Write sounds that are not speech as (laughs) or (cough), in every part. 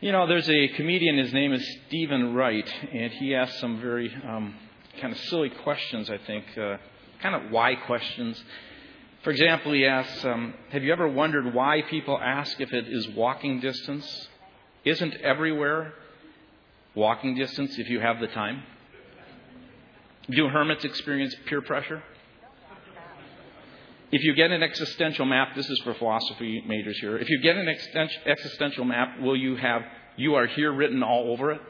You know, there's a comedian, his name is Steven Wright, and he asks some very um, kind of silly questions, I think, uh, kind of why questions. For example, he asks, um, Have you ever wondered why people ask if it is walking distance? Isn't everywhere walking distance if you have the time? Do hermits experience peer pressure? If you get an existential map, this is for philosophy majors here. If you get an existential map, will you have you are here written all over it?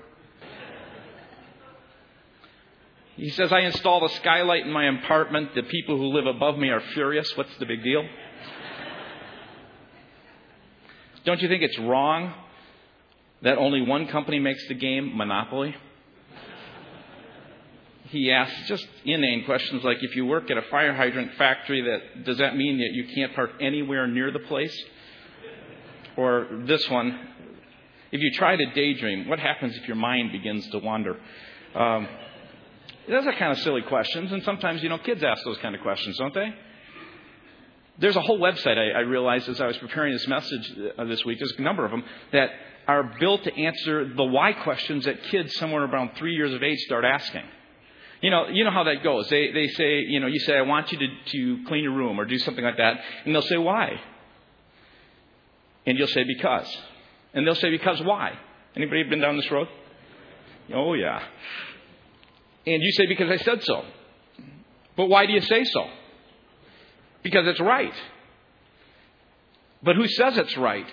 He says, I installed a skylight in my apartment. The people who live above me are furious. What's the big deal? Don't you think it's wrong that only one company makes the game, Monopoly? He asks just inane questions like if you work at a fire hydrant factory that does that mean that you can't park anywhere near the place or this one if you try to daydream what happens if your mind begins to wander um, those are kind of silly questions and sometimes you know kids ask those kind of questions don't they there's a whole website I, I realized as I was preparing this message uh, this week. There's a number of them that are built to answer the why questions that kids somewhere around three years of age start asking. You know, you know how that goes. They, they say, you know, you say, I want you to, to clean your room or do something like that. And they'll say, why? And you'll say, because. And they'll say, because why? Anybody been down this road? Oh, yeah. And you say, because I said so. But why do you say so? Because it's right. But who says it's right?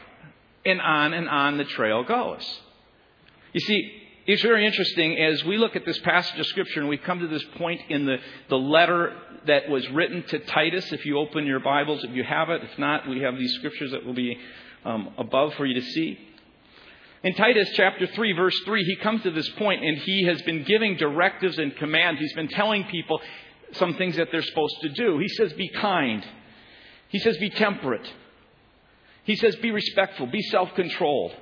And on and on the trail goes. You see, it's very interesting as we look at this passage of Scripture and we come to this point in the, the letter that was written to Titus. If you open your Bibles, if you have it, if not, we have these scriptures that will be um, above for you to see. In Titus chapter 3, verse 3, he comes to this point and he has been giving directives and commands. He's been telling people some things that they're supposed to do. He says, Be kind. He says, Be temperate. He says, Be respectful. Be self controlled.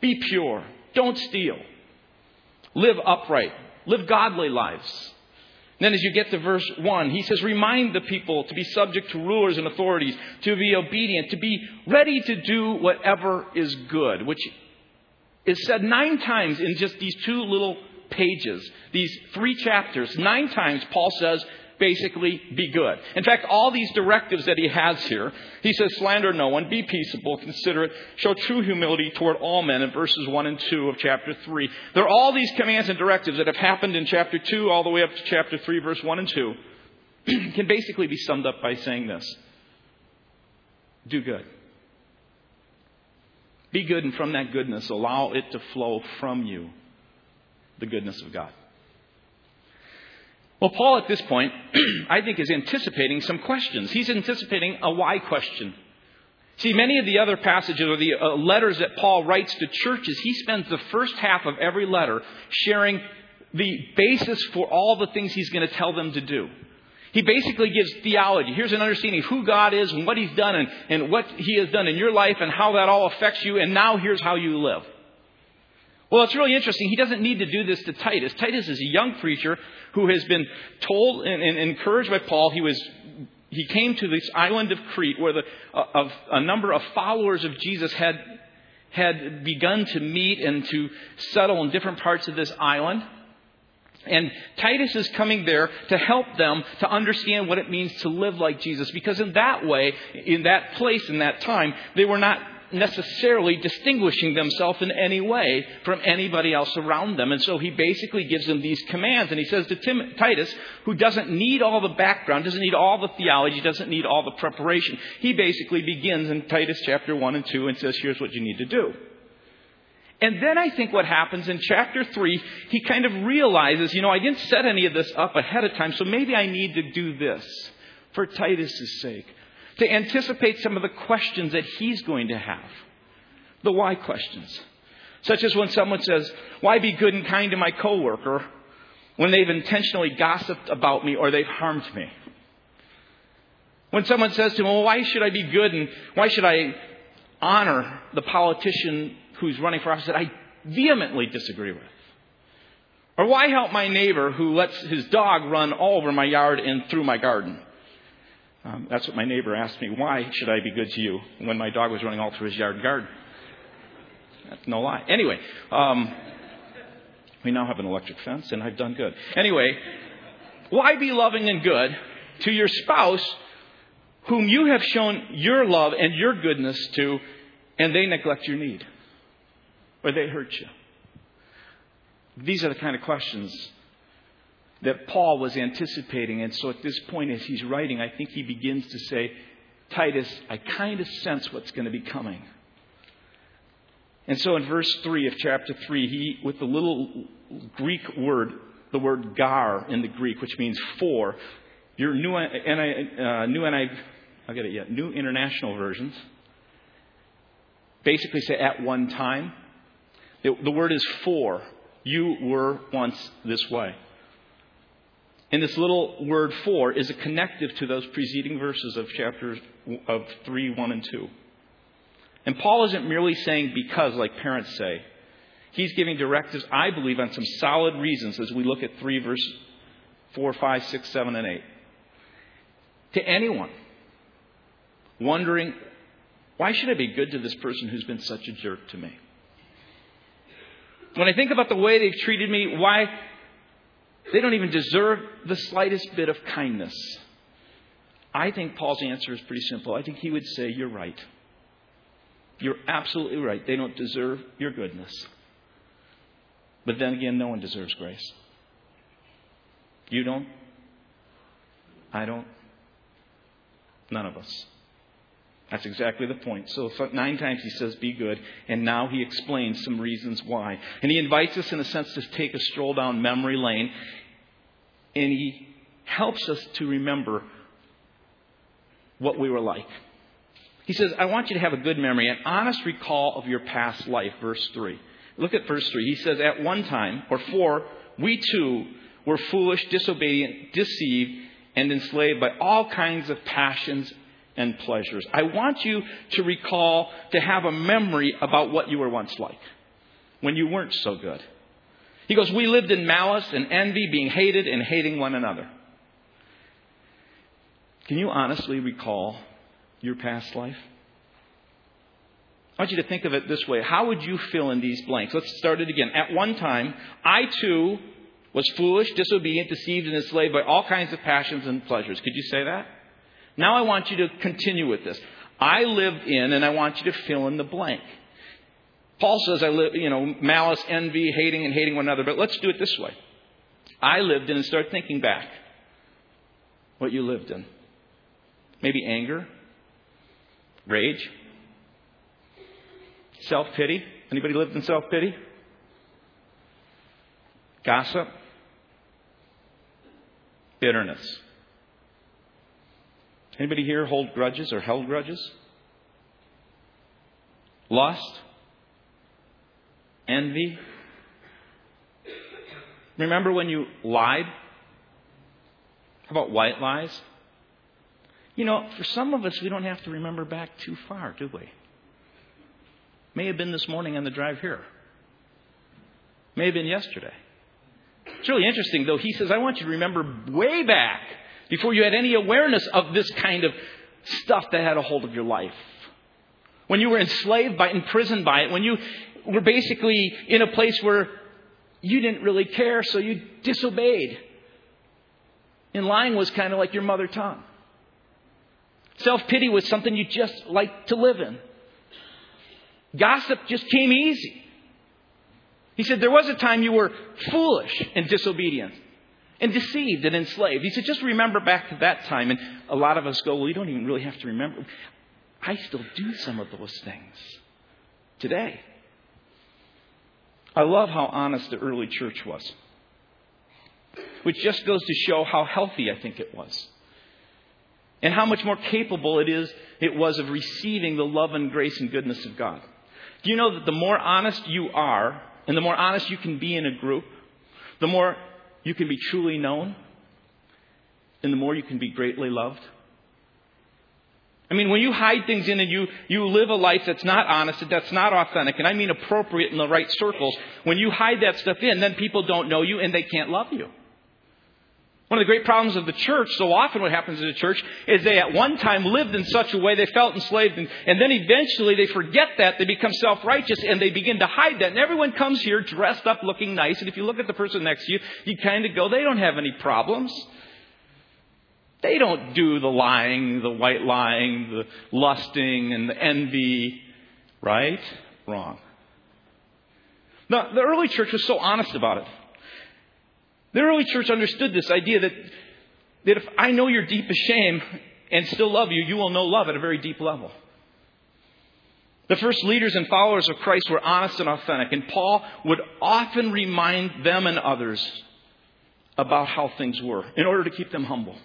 Be pure. Don't steal. Live upright. Live godly lives. then, as you get to verse 1, he says, Remind the people to be subject to rulers and authorities, to be obedient, to be ready to do whatever is good, which is said nine times in just these two little pages, these three chapters. Nine times, Paul says, basically be good. In fact, all these directives that he has here, he says, slander no one, be peaceable, considerate, show true humility toward all men in verses 1 and 2 of chapter 3. There are all these commands and directives that have happened in chapter 2 all the way up to chapter 3, verse 1 and 2, (clears throat) can basically be summed up by saying this do good. Be good, and from that goodness, allow it to flow from you the goodness of God. Well, Paul at this point, (clears throat) I think, is anticipating some questions. He's anticipating a why question. See, many of the other passages or the uh, letters that Paul writes to churches, he spends the first half of every letter sharing the basis for all the things he's going to tell them to do. He basically gives theology. Here's an understanding of who God is and what he's done and, and what he has done in your life and how that all affects you, and now here's how you live. Well, it's really interesting. He doesn't need to do this to Titus. Titus is a young preacher who has been told and, and encouraged by Paul. He was he came to this island of Crete where the, uh, of a number of followers of Jesus had had begun to meet and to settle in different parts of this island. And Titus is coming there to help them to understand what it means to live like Jesus. Because in that way, in that place, in that time, they were not necessarily distinguishing themselves in any way from anybody else around them. And so he basically gives them these commands. And he says to Tim, Titus, who doesn't need all the background, doesn't need all the theology, doesn't need all the preparation, he basically begins in Titus chapter 1 and 2 and says, here's what you need to do. And then I think what happens in chapter 3, he kind of realizes, you know, I didn't set any of this up ahead of time, so maybe I need to do this for Titus's sake to anticipate some of the questions that he's going to have. The why questions. Such as when someone says, Why be good and kind to my coworker when they've intentionally gossiped about me or they've harmed me? When someone says to him, Well, why should I be good and why should I honor the politician who's running for office that I vehemently disagree with? Or why help my neighbor who lets his dog run all over my yard and through my garden? Um, that's what my neighbor asked me. Why should I be good to you when my dog was running all through his yard and garden? That's no lie. Anyway, um, we now have an electric fence, and I've done good. Anyway, why be loving and good to your spouse whom you have shown your love and your goodness to, and they neglect your need? Or they hurt you? These are the kind of questions that Paul was anticipating. And so at this point, as he's writing, I think he begins to say, Titus, I kind of sense what's going to be coming. And so in verse 3 of chapter 3, he, with the little Greek word, the word gar in the Greek, which means for, your new, uh, new NI, I'll get it yet, new international versions basically say at one time. The, the word is for. You were once this way. And this little word for is a connective to those preceding verses of chapters of 3, 1, and 2. And Paul isn't merely saying because, like parents say. He's giving directives, I believe, on some solid reasons as we look at 3, verse 4, 5, 6, 7, and 8. To anyone wondering, why should I be good to this person who's been such a jerk to me? When I think about the way they've treated me, why they don't even deserve the slightest bit of kindness. I think Paul's answer is pretty simple. I think he would say, You're right. You're absolutely right. They don't deserve your goodness. But then again, no one deserves grace. You don't. I don't. None of us. That's exactly the point. So uh, nine times he says, be good, and now he explains some reasons why. And he invites us, in a sense, to take a stroll down memory lane, and he helps us to remember what we were like. He says, I want you to have a good memory, an honest recall of your past life, verse 3. Look at verse 3. He says, At one time, or for, we too were foolish, disobedient, deceived, and enslaved by all kinds of passions and pleasures. I want you to recall, to have a memory about what you were once like, when you weren't so good. He goes, We lived in malice and envy, being hated and hating one another. Can you honestly recall your past life? I want you to think of it this way. How would you fill in these blanks? Let's start it again. At one time, I too was foolish, disobedient, deceived, and enslaved by all kinds of passions and pleasures. Could you say that? Now I want you to continue with this. I lived in, and I want you to fill in the blank. Paul says I live, you know, malice, envy, hating, and hating one another, but let's do it this way. I lived in and start thinking back what you lived in. Maybe anger, rage, self pity. Anybody lived in self pity? Gossip, bitterness. Anybody here hold grudges or held grudges? Lust? Envy? Remember when you lied? How about white lies? You know, for some of us, we don't have to remember back too far, do we? May have been this morning on the drive here. May have been yesterday. It's really interesting, though. He says, I want you to remember way back before you had any awareness of this kind of stuff that had a hold of your life. When you were enslaved by, imprisoned by it, when you were basically in a place where you didn't really care, so you disobeyed. And lying was kind of like your mother tongue. Self pity was something you just liked to live in. Gossip just came easy. He said there was a time you were foolish and disobedient and deceived and enslaved. He said, just remember back to that time. And a lot of us go, well, you don't even really have to remember. I still do some of those things today. I love how honest the early church was, which just goes to show how healthy I think it was. And how much more capable it is it was of receiving the love and grace and goodness of God. Do you know that the more honest you are, and the more honest you can be in a group, the more you can be truly known, and the more you can be greatly loved. I mean, when you hide things in and you, you live a life that's not honest, that's not authentic, and I mean appropriate in the right circles, when you hide that stuff in, then people don't know you and they can't love you. One of the great problems of the church, so often what happens in the church, is they at one time lived in such a way they felt enslaved, and, and then eventually they forget that, they become self righteous, and they begin to hide that. And everyone comes here dressed up, looking nice, and if you look at the person next to you, you kind of go, they don't have any problems. They don't do the lying, the white lying, the lusting, and the envy, right? Wrong. Now, the early church was so honest about it. The early church understood this idea that, that if I know your deepest shame and still love you, you will know love at a very deep level. The first leaders and followers of Christ were honest and authentic, and Paul would often remind them and others about how things were in order to keep them humble.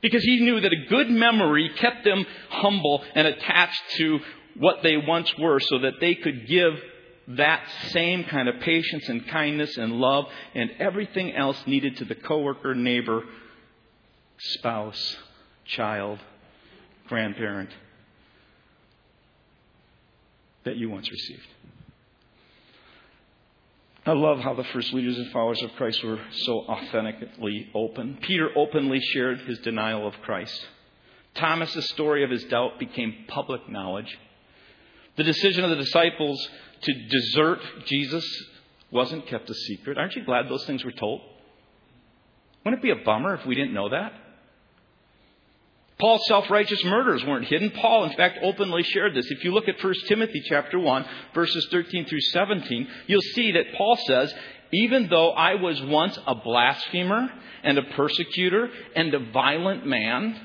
Because he knew that a good memory kept them humble and attached to what they once were so that they could give that same kind of patience and kindness and love and everything else needed to the coworker, neighbor, spouse, child, grandparent that you once received. I love how the first leaders and followers of Christ were so authentically open. Peter openly shared his denial of Christ. Thomas's story of his doubt became public knowledge. The decision of the disciples to desert Jesus wasn't kept a secret. Aren't you glad those things were told? Wouldn't it be a bummer if we didn't know that? Paul's self-righteous murders weren't hidden. Paul, in fact, openly shared this. If you look at 1 Timothy chapter 1, verses 13 through 17, you'll see that Paul says, even though I was once a blasphemer and a persecutor and a violent man,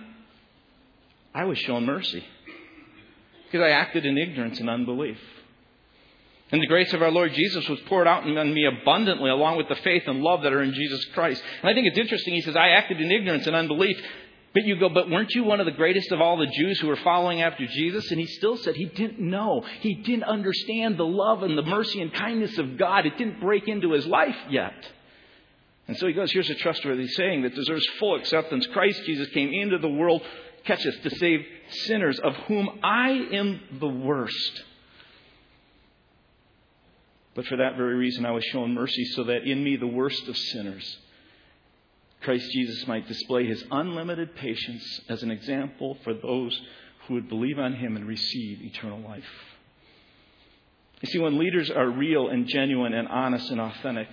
I was shown mercy because I acted in ignorance and unbelief. And the grace of our Lord Jesus was poured out on me abundantly, along with the faith and love that are in Jesus Christ. And I think it's interesting. He says, I acted in ignorance and unbelief. But you go, but weren't you one of the greatest of all the Jews who were following after Jesus? And he still said he didn't know. He didn't understand the love and the mercy and kindness of God. It didn't break into his life yet. And so he goes, here's a trustworthy saying that deserves full acceptance. Christ Jesus came into the world, catch us, to save sinners, of whom I am the worst. But for that very reason, I was shown mercy so that in me, the worst of sinners, Christ Jesus might display his unlimited patience as an example for those who would believe on him and receive eternal life. You see, when leaders are real and genuine and honest and authentic,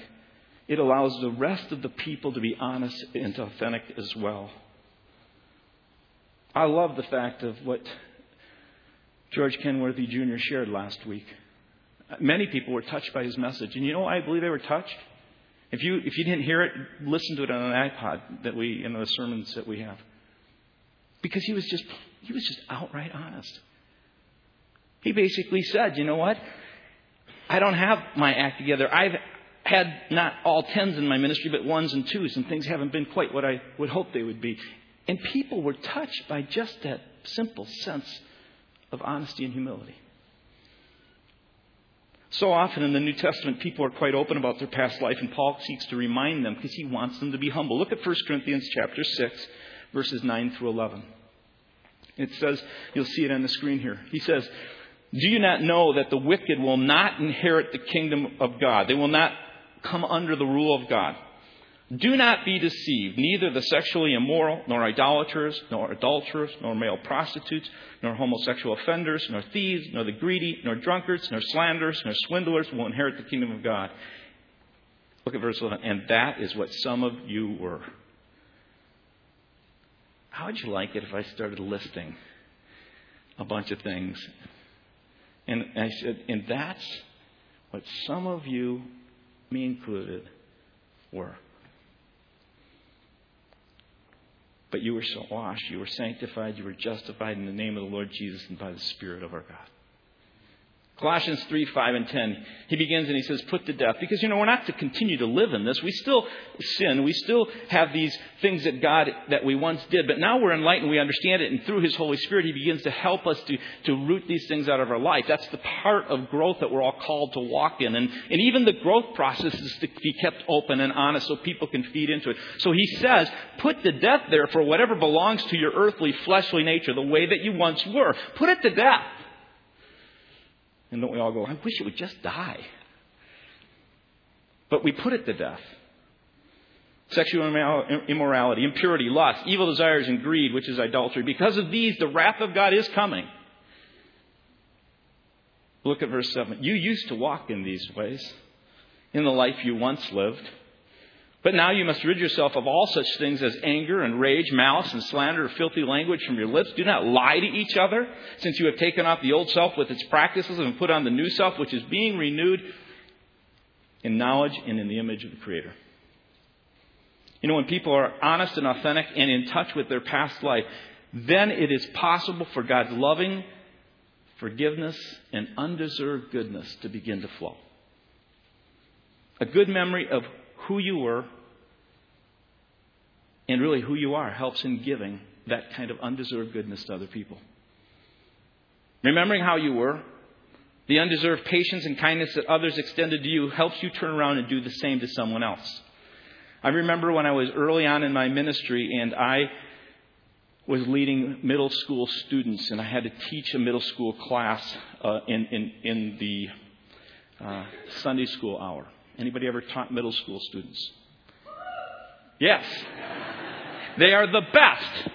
it allows the rest of the people to be honest and authentic as well. I love the fact of what George Kenworthy Jr. shared last week. Many people were touched by his message. And you know I believe they were touched? If you, if you didn't hear it, listen to it on an iPod that we, in the sermons that we have. Because he was just, he was just outright honest. He basically said, you know what? I don't have my act together. I've had not all tens in my ministry, but ones and twos, and things haven't been quite what I would hope they would be. And people were touched by just that simple sense of honesty and humility. So often in the New Testament, people are quite open about their past life, and Paul seeks to remind them because he wants them to be humble. Look at 1 Corinthians chapter 6, verses 9 through 11. It says, you'll see it on the screen here. He says, Do you not know that the wicked will not inherit the kingdom of God? They will not come under the rule of God. Do not be deceived. Neither the sexually immoral, nor idolaters, nor adulterers, nor male prostitutes, nor homosexual offenders, nor thieves, nor the greedy, nor drunkards, nor slanderers, nor swindlers will inherit the kingdom of God. Look at verse 11. And that is what some of you were. How would you like it if I started listing a bunch of things? And I said, and that's what some of you, me included, were. But you were washed, you were sanctified, you were justified in the name of the Lord Jesus and by the Spirit of our God. Colossians 3, 5, and 10, he begins and he says, put to death. Because, you know, we're not to continue to live in this. We still sin. We still have these things that God, that we once did. But now we're enlightened. We understand it. And through his Holy Spirit, he begins to help us to, to root these things out of our life. That's the part of growth that we're all called to walk in. And, and even the growth process is to be kept open and honest so people can feed into it. So he says, put to death, therefore, whatever belongs to your earthly, fleshly nature, the way that you once were. Put it to death. And don't we all go, I wish it would just die? But we put it to death. sexual immorality, impurity, lust, evil desires, and greed, which is idolatry. Because of these, the wrath of God is coming. Look at verse 7. You used to walk in these ways in the life you once lived. But now you must rid yourself of all such things as anger and rage, malice and slander, filthy language from your lips. Do not lie to each other, since you have taken off the old self with its practices and put on the new self, which is being renewed in knowledge and in the image of the Creator. You know, when people are honest and authentic and in touch with their past life, then it is possible for God's loving forgiveness and undeserved goodness to begin to flow. A good memory of who you were and really who you are helps in giving that kind of undeserved goodness to other people. Remembering how you were, the undeserved patience and kindness that others extended to you helps you turn around and do the same to someone else. I remember when I was early on in my ministry and I was leading middle school students and I had to teach a middle school class uh, in, in, in the uh, Sunday school hour. Anybody ever taught middle school students? Yes. They are the best.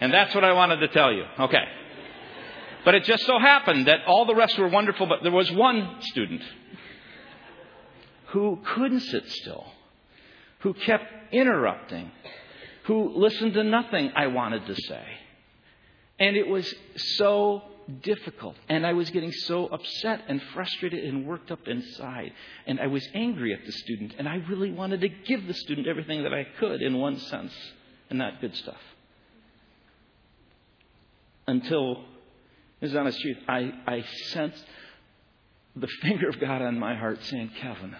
And that's what I wanted to tell you. Okay. But it just so happened that all the rest were wonderful, but there was one student who couldn't sit still, who kept interrupting, who listened to nothing I wanted to say. And it was so difficult. And I was getting so upset and frustrated and worked up inside. And I was angry at the student. And I really wanted to give the student everything that I could in one sense and not good stuff. Until, this is honest truth, I, I sensed the (laughs) finger of God on my heart saying, Kevin,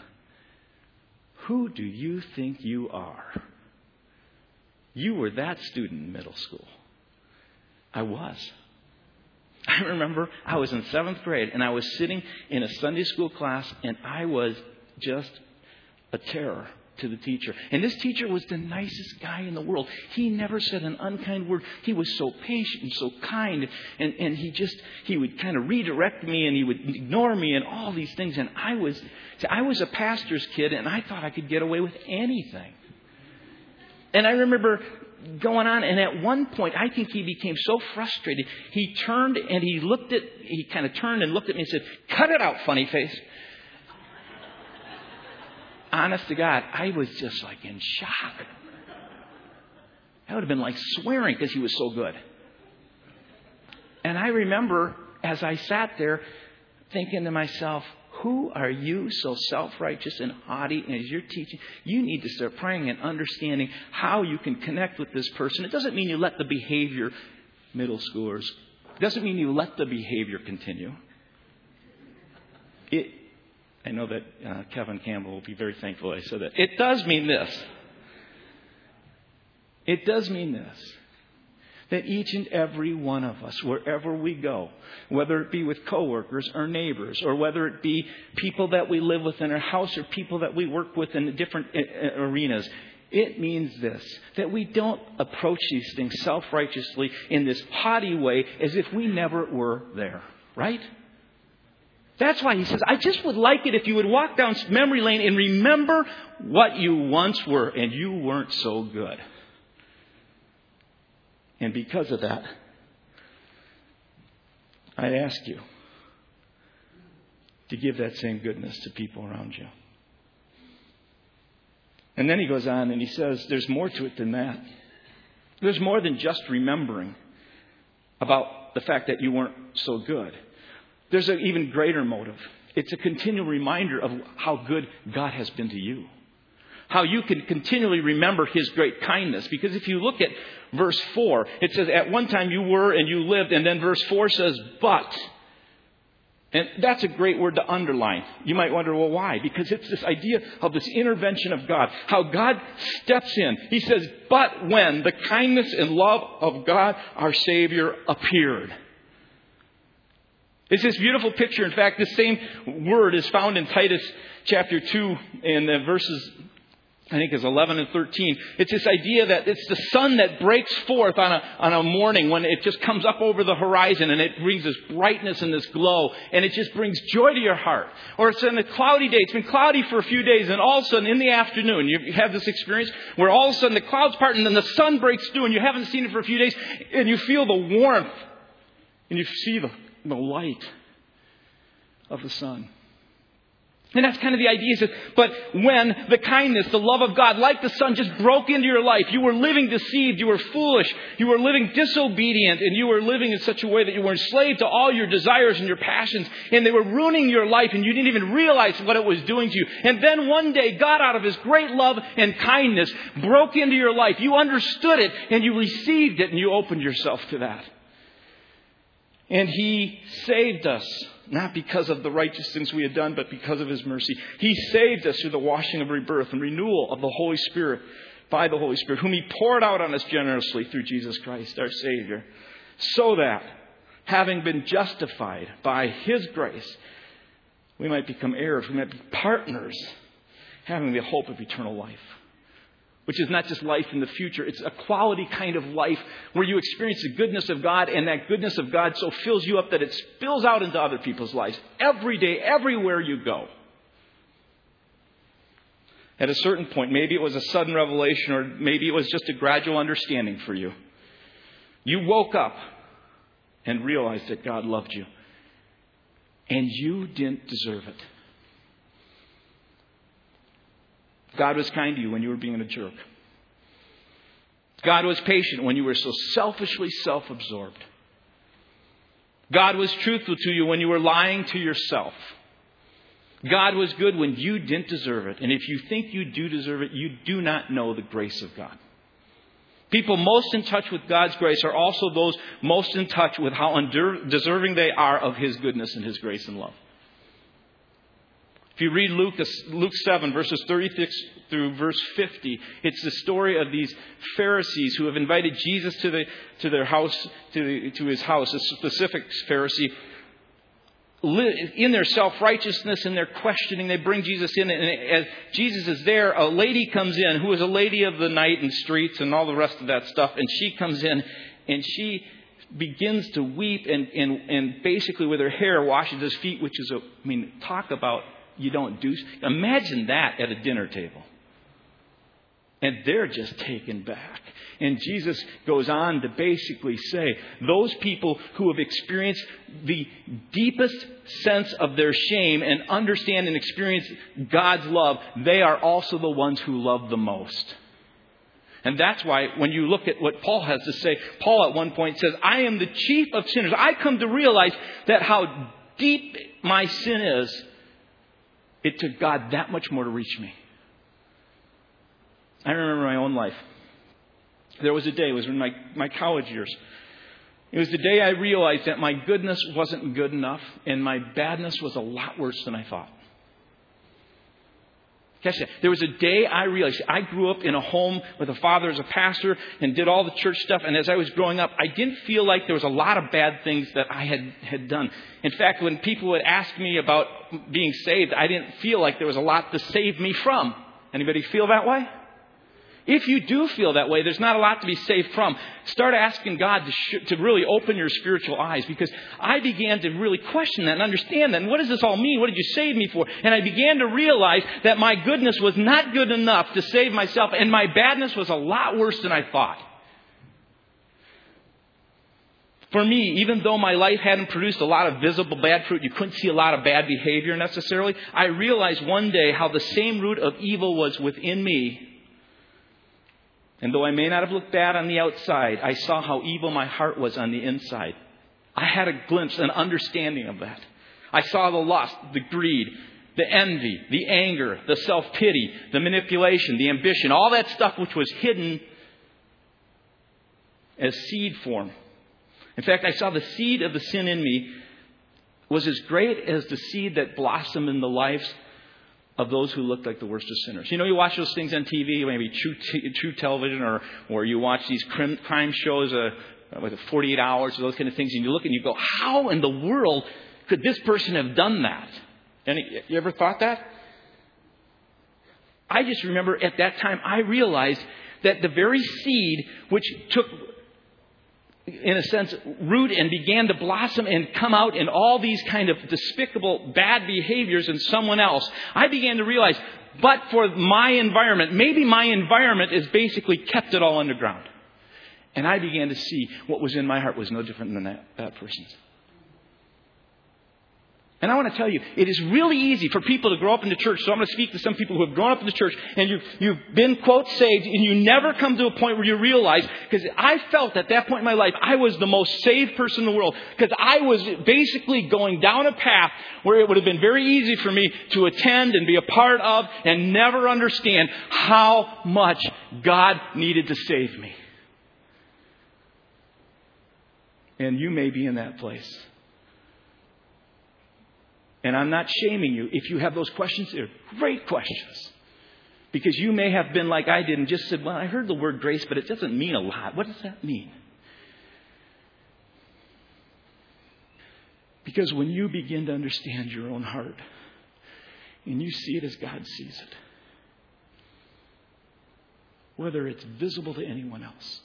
who do you think you are? You were that student in middle school. I was. (laughs) I remember I was in seventh grade and I was sitting in a Sunday school class and I was just a terror to the teacher. And this teacher was the nicest guy in the world. He never said an unkind word. He was so patient and so kind. And, and he just, he would kind of redirect me and he would ignore me and all these things. And I was, I was a pastor's kid and I thought I could get away with anything. And I remember going on. And at one point, I think he became so frustrated, he turned and he looked at, he kind of turned and looked at me and said, Cut it out, funny face. Honest to God, I was just like in shock. That would have been like swearing because he was so good. And I remember as I sat there thinking to myself, who are you so self righteous and haughty as you're teaching? You need to start praying and understanding how you can connect with this person. It doesn't mean you let the behavior, middle schoolers, it doesn't mean you let the behavior continue. It, I know that uh, Kevin Campbell will be very thankful I said that. It does mean this. It does mean this that each and every one of us, wherever we go, whether it be with coworkers or neighbors, or whether it be people that we live with in our house or people that we work with in different uh, uh, arenas, it means this that we don't approach these things self righteously in this haughty way as if we never were there, right? That's why he says, I just would like it if you would walk down memory lane and remember what you once were, and you weren't so good. And because of that, I ask you to give that same goodness to people around you. And then he goes on and he says, there's more to it than that. There's more than just remembering about the fact that you weren't so good. There's an even greater motive. It's a continual reminder of how good God has been to you how you can continually remember his great kindness. Because if you look at verse 4, it says, At one time you were and you lived, and then verse 4 says, But. And that's a great word to underline. You might wonder, well, why? Because it's this idea of this intervention of God, how God steps in. He says, But when the kindness and love of God, our Savior, appeared. It's this beautiful picture. In fact, this same word is found in Titus chapter 2 in the verses I think is 11 and 13. It's this idea that it's the sun that breaks forth on a, on a morning when it just comes up over the horizon and it brings this brightness and this glow and it just brings joy to your heart. Or it's in a cloudy day. It's been cloudy for a few days and all of a sudden in the afternoon you have this experience where all of a sudden the clouds part and then the sun breaks through and you haven't seen it for a few days and you feel the warmth and you see the, the light of the sun. And that's kind of the idea. But when the kindness, the love of God, like the sun, just broke into your life, you were living deceived, you were foolish, you were living disobedient, and you were living in such a way that you were enslaved to all your desires and your passions, and they were ruining your life, and you didn't even realize what it was doing to you. And then one day, God, out of His great love and kindness, broke into your life. You understood it, and you received it, and you opened yourself to that. And He saved us not because of the righteous things we had done, but because of His mercy. He saved us through the washing of rebirth and renewal of the Holy Spirit by the Holy Spirit, whom He poured out on us generously through Jesus Christ, our Savior, so that, having been justified by His grace, we might become heirs, we might be partners, having the hope of eternal life which is not just life in the future. It's a quality kind of life where you experience the goodness of God, and that goodness of God so fills you up that it spills out into other people's lives every day, everywhere you go. At a certain point, maybe it was a sudden revelation, or maybe it was just a gradual understanding for you. You woke up and realized that God loved you, and you didn't deserve it. God was kind to you when you were being a jerk. God was patient when you were so selfishly self absorbed. God was truthful to you when you were lying to yourself. God was good when you didn't deserve it. And if you think you do deserve it, you do not know the grace of God. People most in touch with God's grace are also those most in touch with how undeserving they are of His goodness and His grace and love. If you read Luke, Luke 7, verses 36 through verse 50, it's the story of these Pharisees who have invited Jesus to, the, to their house, to, the, to his house, a specific Pharisee. In their self righteousness and their questioning, they bring Jesus in. And as Jesus is there, a lady comes in who is a lady of the night and streets and all the rest of that stuff. And she comes in and she begins to weep and, and, and basically with her hair washes his feet, which is a, I mean, talk about you don't do. Imagine that at a dinner table. And they're just taken back. And Jesus goes on to basically say those people who have experienced the deepest sense of their shame and understand and experience God's love, they are also the ones who love the most. And that's why when you look at what Paul has to say, Paul at one point says, I am the chief of sinners. I come to realize that how deep my sin is it took God that much more to reach me. I remember my own life. There was a day, it was in my, my college years. It was the day I realized that my goodness wasn't good enough and my badness was a lot worse than I thought. Catch that. There was a day I realized I grew up in a home with a father as a pastor and did all the church stuff. And as I was growing up, I didn't feel like there was a lot of bad things that I had, had done. In fact, when people would ask me about being saved, I didn't feel like there was a lot to save me from. Anybody feel that way? If you do feel that way, there's not a lot to be saved from. Start asking God to, sh- to really open your spiritual eyes because I began to really question that and understand that. And what does this all mean? What did you save me for? And I began to realize that my goodness was not good enough to save myself and my badness was a lot worse than I thought. For me, even though my life hadn't produced a lot of visible bad fruit, you couldn't see a lot of bad behavior necessarily, I realized one day how the same root of evil was within me and though I may not have looked bad on the outside, I saw how evil my heart was on the inside. I had a glimpse, an understanding of that. I saw the lust, the greed, the envy, the anger, the self pity, the manipulation, the ambition, all that stuff which was hidden as seed form. In fact, I saw the seed of the sin in me was as great as the seed that blossomed in the lives of those who looked like the worst of sinners. You know, you watch those things on TV, maybe True, t- true Television, or, or you watch these crime, crime shows, uh, with 48 hours, or those kind of things, and you look and you go, how in the world could this person have done that? Any, you ever thought that? I just remember at that time I realized that the very seed which took in a sense, root and began to blossom and come out in all these kind of despicable bad behaviors in someone else, I began to realize, but for my environment, maybe my environment has basically kept it all underground. And I began to see what was in my heart was no different than that, that person's. And I want to tell you, it is really easy for people to grow up in the church. So I'm going to speak to some people who have grown up in the church and you've, you've been, quote, saved and you never come to a point where you realize, because I felt at that point in my life, I was the most saved person in the world. Because I was basically going down a path where it would have been very easy for me to attend and be a part of and never understand how much God needed to save me. And you may be in that place. And I'm not shaming you. If you have those questions, they're great questions. Because you may have been like I did and just said, Well, I heard the word grace, but it doesn't mean a lot. What does that mean? Because when you begin to understand your own heart and you see it as God sees it, whether it's visible to anyone else,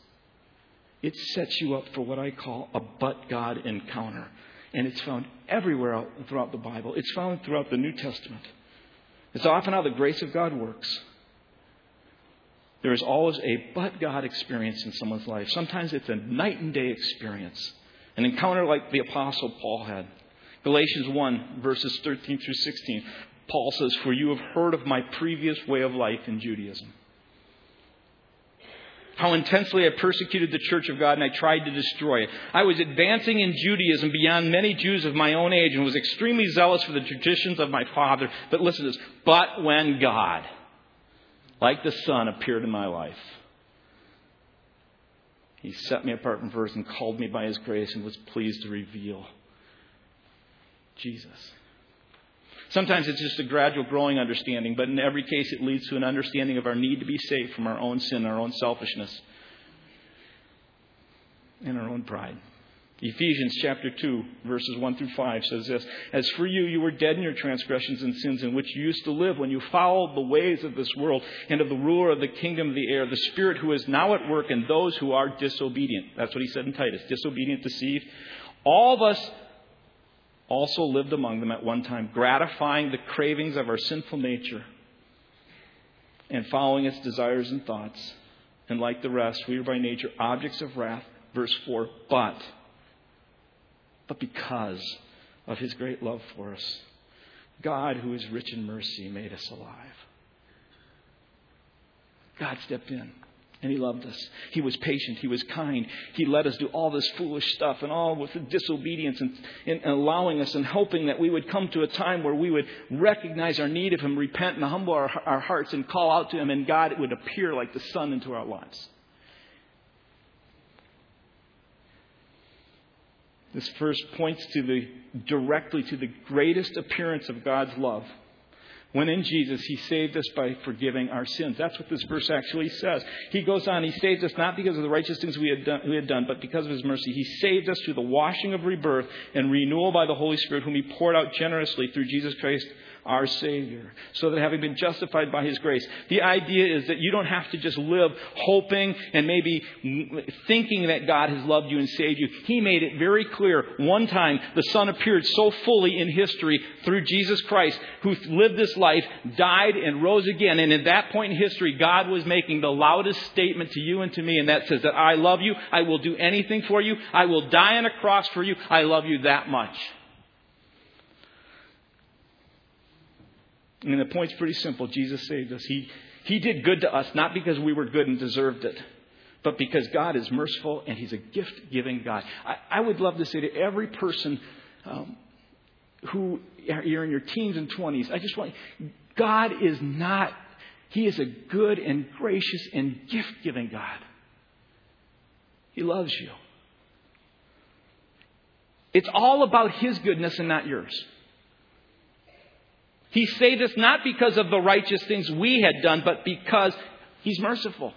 it sets you up for what I call a but God encounter. And it's found everywhere throughout the Bible. It's found throughout the New Testament. It's often how the grace of God works. There is always a but God experience in someone's life. Sometimes it's a night and day experience. An encounter like the Apostle Paul had. Galatians 1, verses 13 through 16. Paul says, For you have heard of my previous way of life in Judaism how intensely I persecuted the church of God and I tried to destroy it. I was advancing in Judaism beyond many Jews of my own age and was extremely zealous for the traditions of my father. But listen to this. But when God, like the sun, appeared in my life, he set me apart from verse and called me by his grace and was pleased to reveal Jesus. Sometimes it's just a gradual growing understanding, but in every case it leads to an understanding of our need to be saved from our own sin, our own selfishness, and our own pride. Ephesians chapter 2, verses 1 through 5 says this As for you, you were dead in your transgressions and sins in which you used to live when you followed the ways of this world and of the ruler of the kingdom of the air, the Spirit who is now at work in those who are disobedient. That's what he said in Titus disobedient, deceived. All of us also lived among them at one time, gratifying the cravings of our sinful nature and following its desires and thoughts. And like the rest, we are by nature objects of wrath. Verse 4 But, but because of his great love for us, God, who is rich in mercy, made us alive. God stepped in. And he loved us. He was patient. He was kind. He let us do all this foolish stuff and all with disobedience and, and, allowing us and hoping that we would come to a time where we would recognize our need of Him, repent and humble our, our hearts and call out to Him, and God would appear like the sun into our lives. This verse points to the directly to the greatest appearance of God's love when in Jesus, He saved us by forgiving our sins. That's what this verse actually says. He goes on, He saved us not because of the righteous things we had, done, we had done, but because of His mercy. He saved us through the washing of rebirth and renewal by the Holy Spirit, whom He poured out generously through Jesus Christ our Savior, so that having been justified by His grace, the idea is that you don't have to just live hoping and maybe thinking that God has loved you and saved you. He made it very clear one time the Son appeared so fully in history through Jesus Christ, who lived this life, died, and rose again. And at that point in history, God was making the loudest statement to you and to me, and that says that I love you, I will do anything for you, I will die on a cross for you, I love you that much. And the point's pretty simple. Jesus saved us. He, he did good to us, not because we were good and deserved it, but because God is merciful and He's a gift giving God. I, I, would love to say to every person um, who you're in your teens and 20s, I just want, God is not, He is a good and gracious and gift giving God. He loves you. It's all about His goodness and not yours. He saved us not because of the righteous things we had done, but because He's merciful.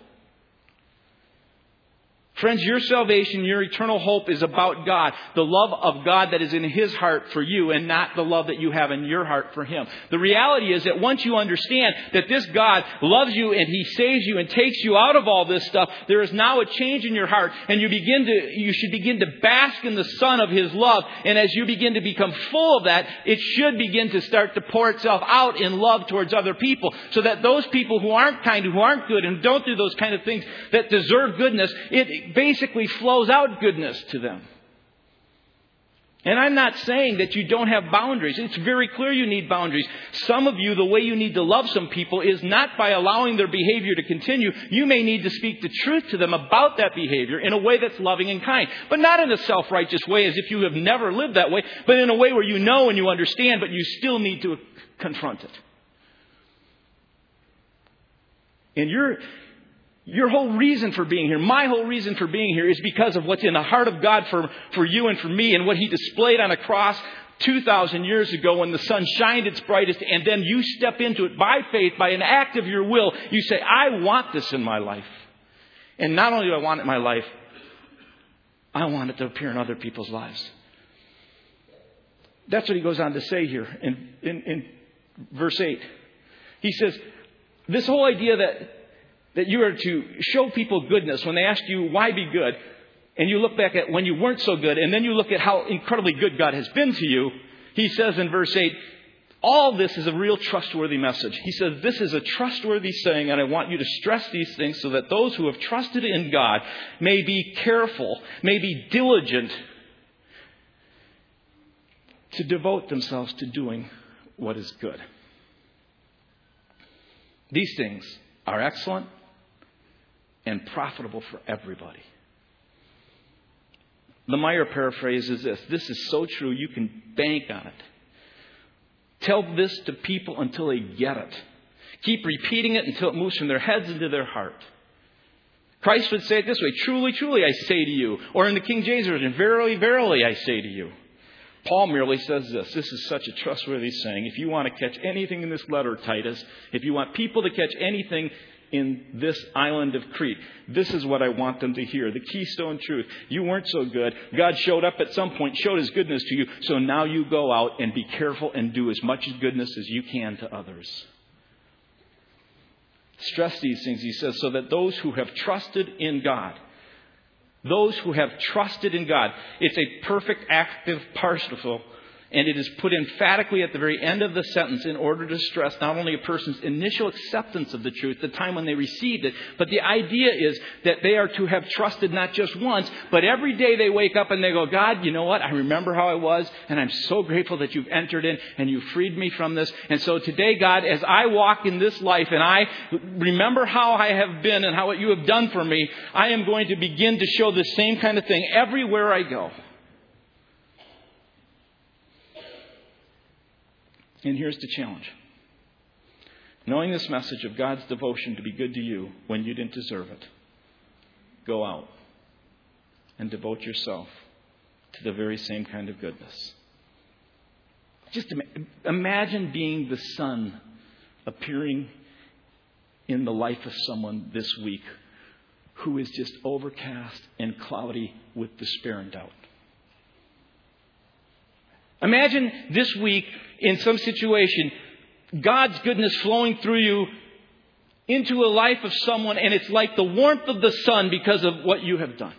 Friends, your salvation, your eternal hope is about God. The love of God that is in His heart for you and not the love that you have in your heart for Him. The reality is that once you understand that this God loves you and He saves you and takes you out of all this stuff, there is now a change in your heart and you begin to, you should begin to bask in the sun of His love. And as you begin to become full of that, it should begin to start to pour itself out in love towards other people so that those people who aren't kind, who aren't good and don't do those kind of things that deserve goodness, it, basically flows out goodness to them. And I'm not saying that you don't have boundaries. It's very clear you need boundaries. Some of you, the way you need to love some people is not by allowing their behavior to continue. You may need to speak the truth to them about that behavior in a way that's loving and kind. But not in a self-righteous way as if you have never lived that way, but in a way where you know and you understand, but you still need to confront it. And you're, your whole reason for being here, my whole reason for being here is because of what's in the heart of God for, for you and for me and what He displayed on a cross 2,000 years ago when the sun shined its brightest and then you step into it by faith, by an act of your will. You say, I want this in my life. And not only do I want it in my life, I want it to appear in other people's lives. That's what he goes on to say here in, in, in verse 8. He says, this whole idea that that you are to show people goodness when they ask you, why be good? And you look back at when you weren't so good, and then you look at how incredibly good God has been to you. He says in verse 8, all this is a real trustworthy message. He says, This is a trustworthy saying, and I want you to stress these things so that those who have trusted in God may be careful, may be diligent to devote themselves to doing what is good. These things are excellent and profitable for everybody. The Meyer paraphrase is this this is so true, you can bank on it. Tell this to people until they get it. Keep repeating it until it moves from their heads into their heart. Christ would say it this way Truly, truly, I say to you. Or in the King James Version, Verily, verily, I say to you. Paul merely says this. This is such a trustworthy saying. If you want to catch anything in this letter, Titus, if you want people to catch anything in this island of Crete. This is what I want them to hear. The keystone truth. You weren't so good. God showed up at some point, showed his goodness to you. So now you go out and be careful and do as much goodness as you can to others. Stress these things, he says, so that those who have trusted in God, those who have trusted in God, it's a perfect active participle and it is put emphatically at the very end of the sentence in order to stress not only a person's initial acceptance of the truth, the time when they received it, but the idea is that they are to have trusted not just once, but every day they wake up and they go, God, you know what? I remember how I was, and I'm so grateful that you've entered in and you freed me from this. And so today, God, as I walk in this life and I remember how I have been and how what you have done for me, I am going to begin to show the same kind of thing everywhere I go. And here's the challenge knowing this message of God's devotion to be good to you when you didn't deserve it, go out and devote yourself to the very same kind of goodness. Just imagine being the sun appearing in the life of someone this week who is just overcast and cloudy with despair and doubt. Imagine this week in some situation, God's goodness flowing through you into a life of someone, and it's like the warmth of the sun because of what you have done.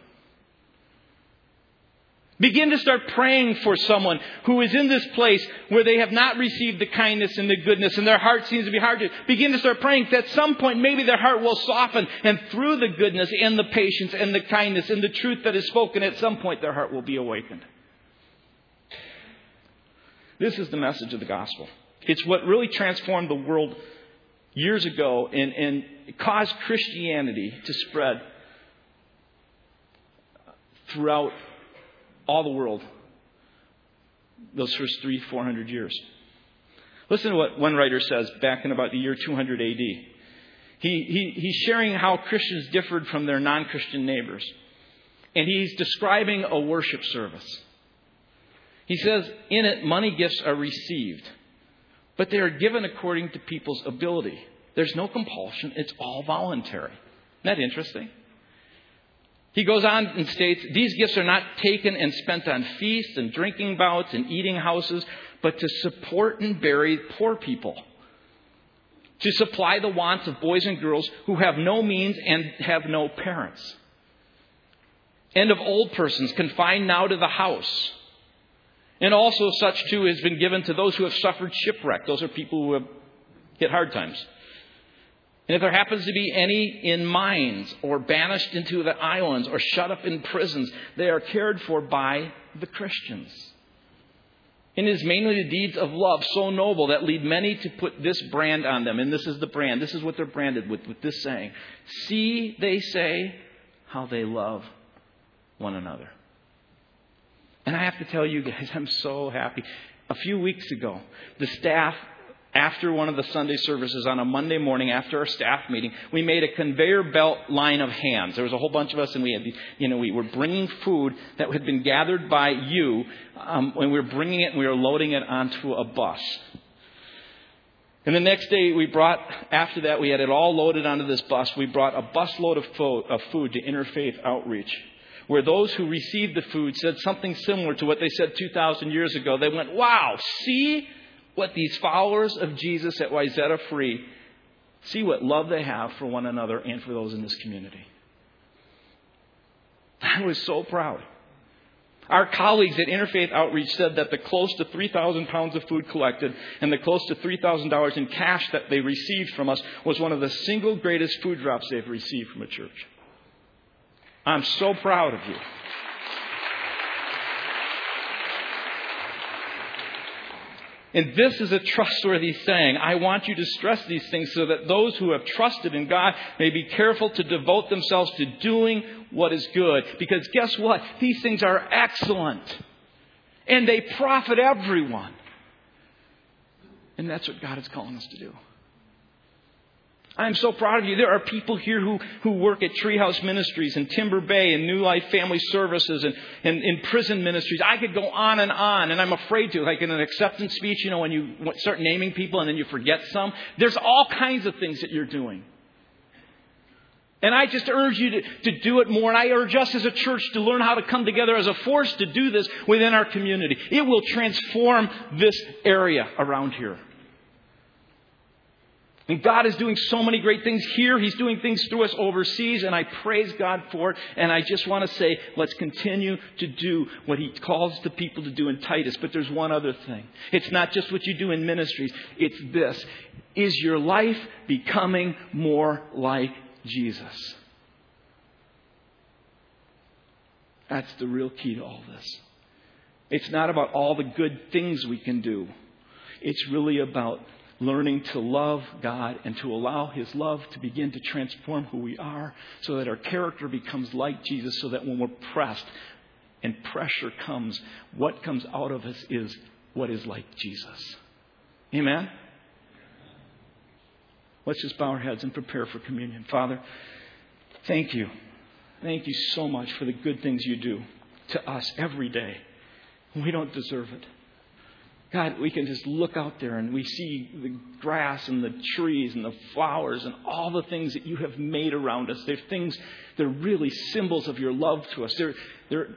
Begin to start praying for someone who is in this place where they have not received the kindness and the goodness and their heart seems to be hard to begin to start praying that at some point maybe their heart will soften and through the goodness and the patience and the kindness and the truth that is spoken at some point their heart will be awakened. This is the message of the gospel. It's what really transformed the world years ago and, and caused Christianity to spread throughout all the world those first three, four hundred years. Listen to what one writer says back in about the year 200 AD. He, he, he's sharing how Christians differed from their non Christian neighbors. And he's describing a worship service. He says, in it, money gifts are received, but they are given according to people's ability. There's no compulsion, it's all voluntary. Isn't that interesting? He goes on and states, These gifts are not taken and spent on feasts and drinking bouts and eating houses, but to support and bury poor people, to supply the wants of boys and girls who have no means and have no parents, and of old persons confined now to the house. And also, such too has been given to those who have suffered shipwreck. Those are people who have hit hard times. And if there happens to be any in mines or banished into the islands or shut up in prisons, they are cared for by the Christians. And it is mainly the deeds of love so noble that lead many to put this brand on them. And this is the brand. This is what they're branded with, with this saying. See, they say, how they love one another. And I have to tell you guys, I'm so happy. A few weeks ago, the staff after one of the Sunday services on a Monday morning after our staff meeting, we made a conveyor belt line of hands. There was a whole bunch of us, and we had, you know, we were bringing food that had been gathered by you, um, and we were bringing it and we were loading it onto a bus. And the next day, we brought, after that, we had it all loaded onto this bus. We brought a busload of, fo- of food to Interfaith Outreach, where those who received the food said something similar to what they said 2,000 years ago. They went, Wow, see? what these followers of Jesus at Wayzata Free see what love they have for one another and for those in this community. I was so proud. Our colleagues at Interfaith Outreach said that the close to 3,000 pounds of food collected and the close to $3,000 in cash that they received from us was one of the single greatest food drops they've received from a church. I'm so proud of you. And this is a trustworthy saying. I want you to stress these things so that those who have trusted in God may be careful to devote themselves to doing what is good. Because guess what? These things are excellent. And they profit everyone. And that's what God is calling us to do. I'm so proud of you. There are people here who, who work at Treehouse Ministries and Timber Bay and New Life Family Services and, and in prison ministries. I could go on and on, and I'm afraid to. Like in an acceptance speech, you know, when you start naming people and then you forget some, there's all kinds of things that you're doing. And I just urge you to, to do it more. And I urge us as a church to learn how to come together as a force to do this within our community. It will transform this area around here. And God is doing so many great things here. He's doing things through us overseas, and I praise God for it. And I just want to say, let's continue to do what He calls the people to do in Titus. But there's one other thing. It's not just what you do in ministries, it's this. Is your life becoming more like Jesus? That's the real key to all this. It's not about all the good things we can do. It's really about learning to love God and to allow His love to begin to transform who we are so that our character becomes like Jesus, so that when we're pressed and pressure comes, what comes out of us is what is like Jesus. Amen? Let's just bow our heads and prepare for communion. Father, thank you. Thank you so much for the good things you do to us every day. We don't deserve it. God, we can just look out there and we see the grass and the trees and the flowers and all the things that you have made around us. They're things, they're really symbols of your love to us. They're, they're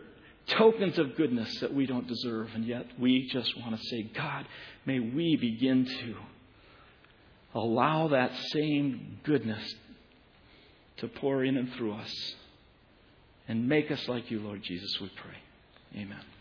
tokens of goodness that we don't deserve. And yet we just want to say, God, may we begin to allow that same goodness to pour in and through us and make us like you, Lord Jesus, we pray. Amen.